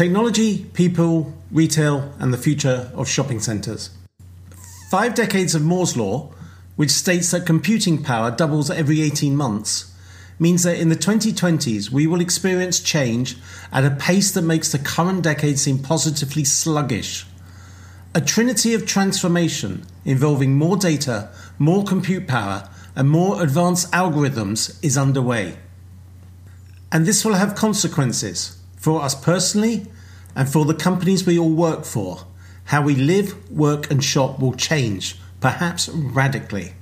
Technology, people, retail, and the future of shopping centres. Five decades of Moore's Law, which states that computing power doubles every 18 months, means that in the 2020s we will experience change at a pace that makes the current decade seem positively sluggish. A trinity of transformation involving more data, more compute power, and more advanced algorithms is underway. And this will have consequences for us personally and for the companies we all work for. How we live, work, and shop will change, perhaps radically.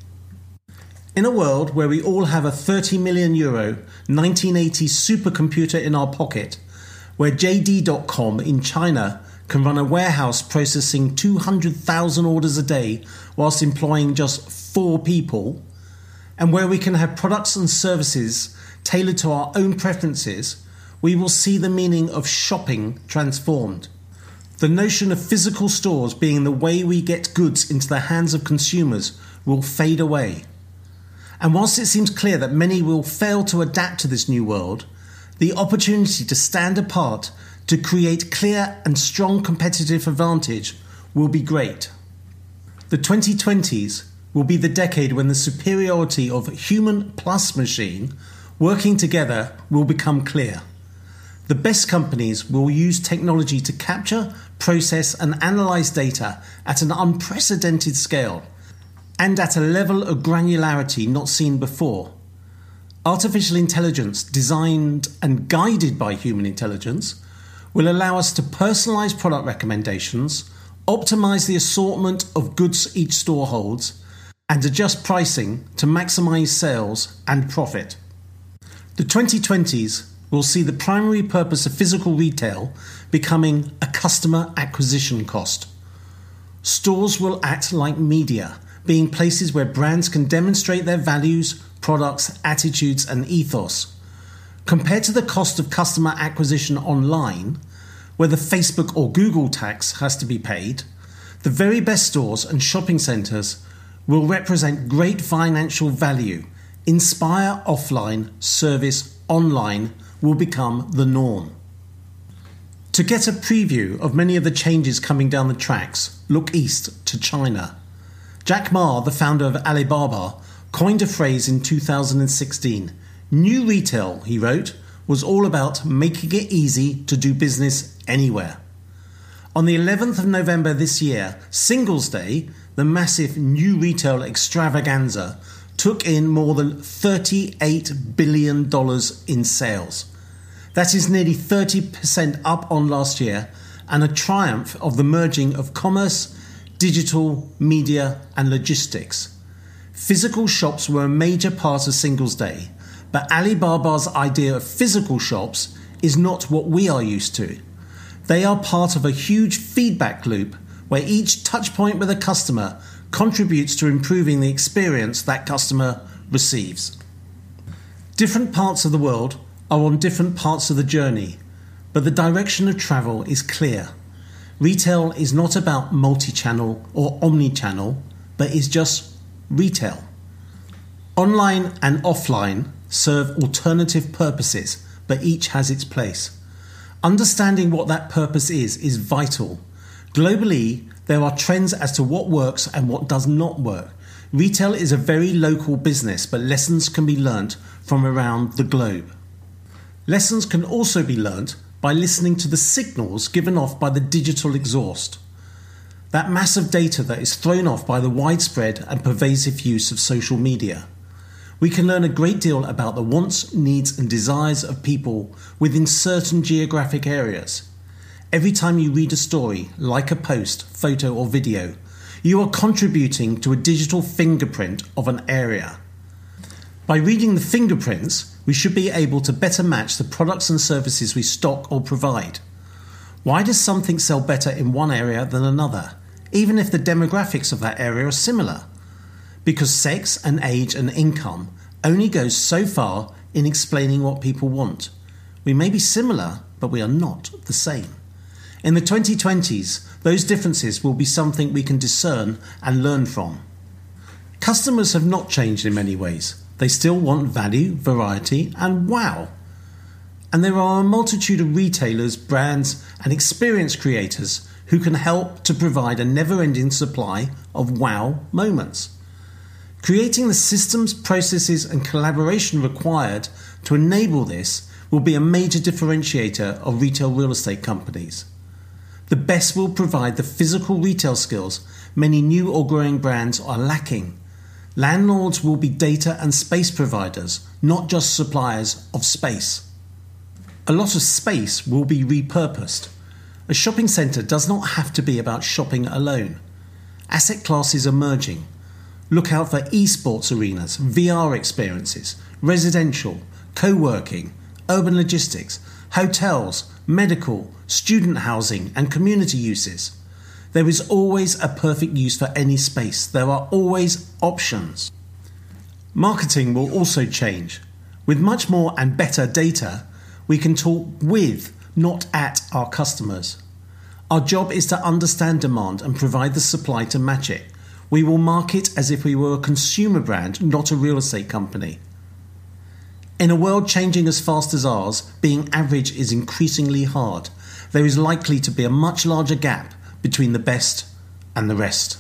In a world where we all have a 30 million euro 1980s supercomputer in our pocket, where JD.com in China can run a warehouse processing 200,000 orders a day whilst employing just four people, and where we can have products and services tailored to our own preferences, we will see the meaning of shopping transformed. The notion of physical stores being the way we get goods into the hands of consumers will fade away. And whilst it seems clear that many will fail to adapt to this new world, the opportunity to stand apart to create clear and strong competitive advantage will be great. The 2020s will be the decade when the superiority of human plus machine working together will become clear. The best companies will use technology to capture, process, and analyze data at an unprecedented scale and at a level of granularity not seen before. Artificial intelligence, designed and guided by human intelligence, will allow us to personalize product recommendations, optimize the assortment of goods each store holds, and adjust pricing to maximize sales and profit. The 2020s will see the primary purpose of physical retail becoming a customer acquisition cost. Stores will act like media, being places where brands can demonstrate their values, products, attitudes, and ethos. Compared to the cost of customer acquisition online, where the Facebook or Google tax has to be paid, the very best stores and shopping centres will represent great financial value. Inspire offline, service online will become the norm. To get a preview of many of the changes coming down the tracks, look east to China. Jack Ma, the founder of Alibaba, coined a phrase in 2016. New retail, he wrote, was all about making it easy to do business anywhere. On the 11th of November this year, Singles Day, the massive new retail extravaganza, took in more than $38 billion in sales. That is nearly 30% up on last year and a triumph of the merging of commerce, digital, media, and logistics. Physical shops were a major part of Singles Day, but Alibaba's idea of physical shops is not what we are used to. They are part of a huge feedback loop where each touchpoint with a customer contributes to improving the experience that customer receives. Different parts of the world are on different parts of the journey, but the direction of travel is clear. Retail is not about multi channel or omni channel, but is just retail. Online and offline serve alternative purposes, but each has its place. Understanding what that purpose is is vital. Globally, there are trends as to what works and what does not work. Retail is a very local business, but lessons can be learnt from around the globe. Lessons can also be learnt by listening to the signals given off by the digital exhaust. That mass of data that is thrown off by the widespread and pervasive use of social media. We can learn a great deal about the wants, needs, and desires of people within certain geographic areas. Every time you read a story, like a post, photo, or video, you are contributing to a digital fingerprint of an area. By reading the fingerprints, we should be able to better match the products and services we stock or provide. Why does something sell better in one area than another, even if the demographics of that area are similar? Because sex and age and income only goes so far in explaining what people want. We may be similar, but we are not the same. In the 2020s, those differences will be something we can discern and learn from. Customers have not changed in many ways. They still want value, variety, and wow. And there are a multitude of retailers, brands, and experience creators who can help to provide a never ending supply of wow moments. Creating the systems, processes, and collaboration required to enable this will be a major differentiator of retail real estate companies. The best will provide the physical retail skills many new or growing brands are lacking. Landlords will be data and space providers, not just suppliers of space. A lot of space will be repurposed. A shopping centre does not have to be about shopping alone. Asset classes are merging. Look out for esports arenas, VR experiences, residential, co working, urban logistics, hotels, medical, student housing, and community uses. There is always a perfect use for any space. There are always options. Marketing will also change. With much more and better data, we can talk with, not at, our customers. Our job is to understand demand and provide the supply to match it. We will market as if we were a consumer brand, not a real estate company. In a world changing as fast as ours, being average is increasingly hard. There is likely to be a much larger gap between the best and the rest.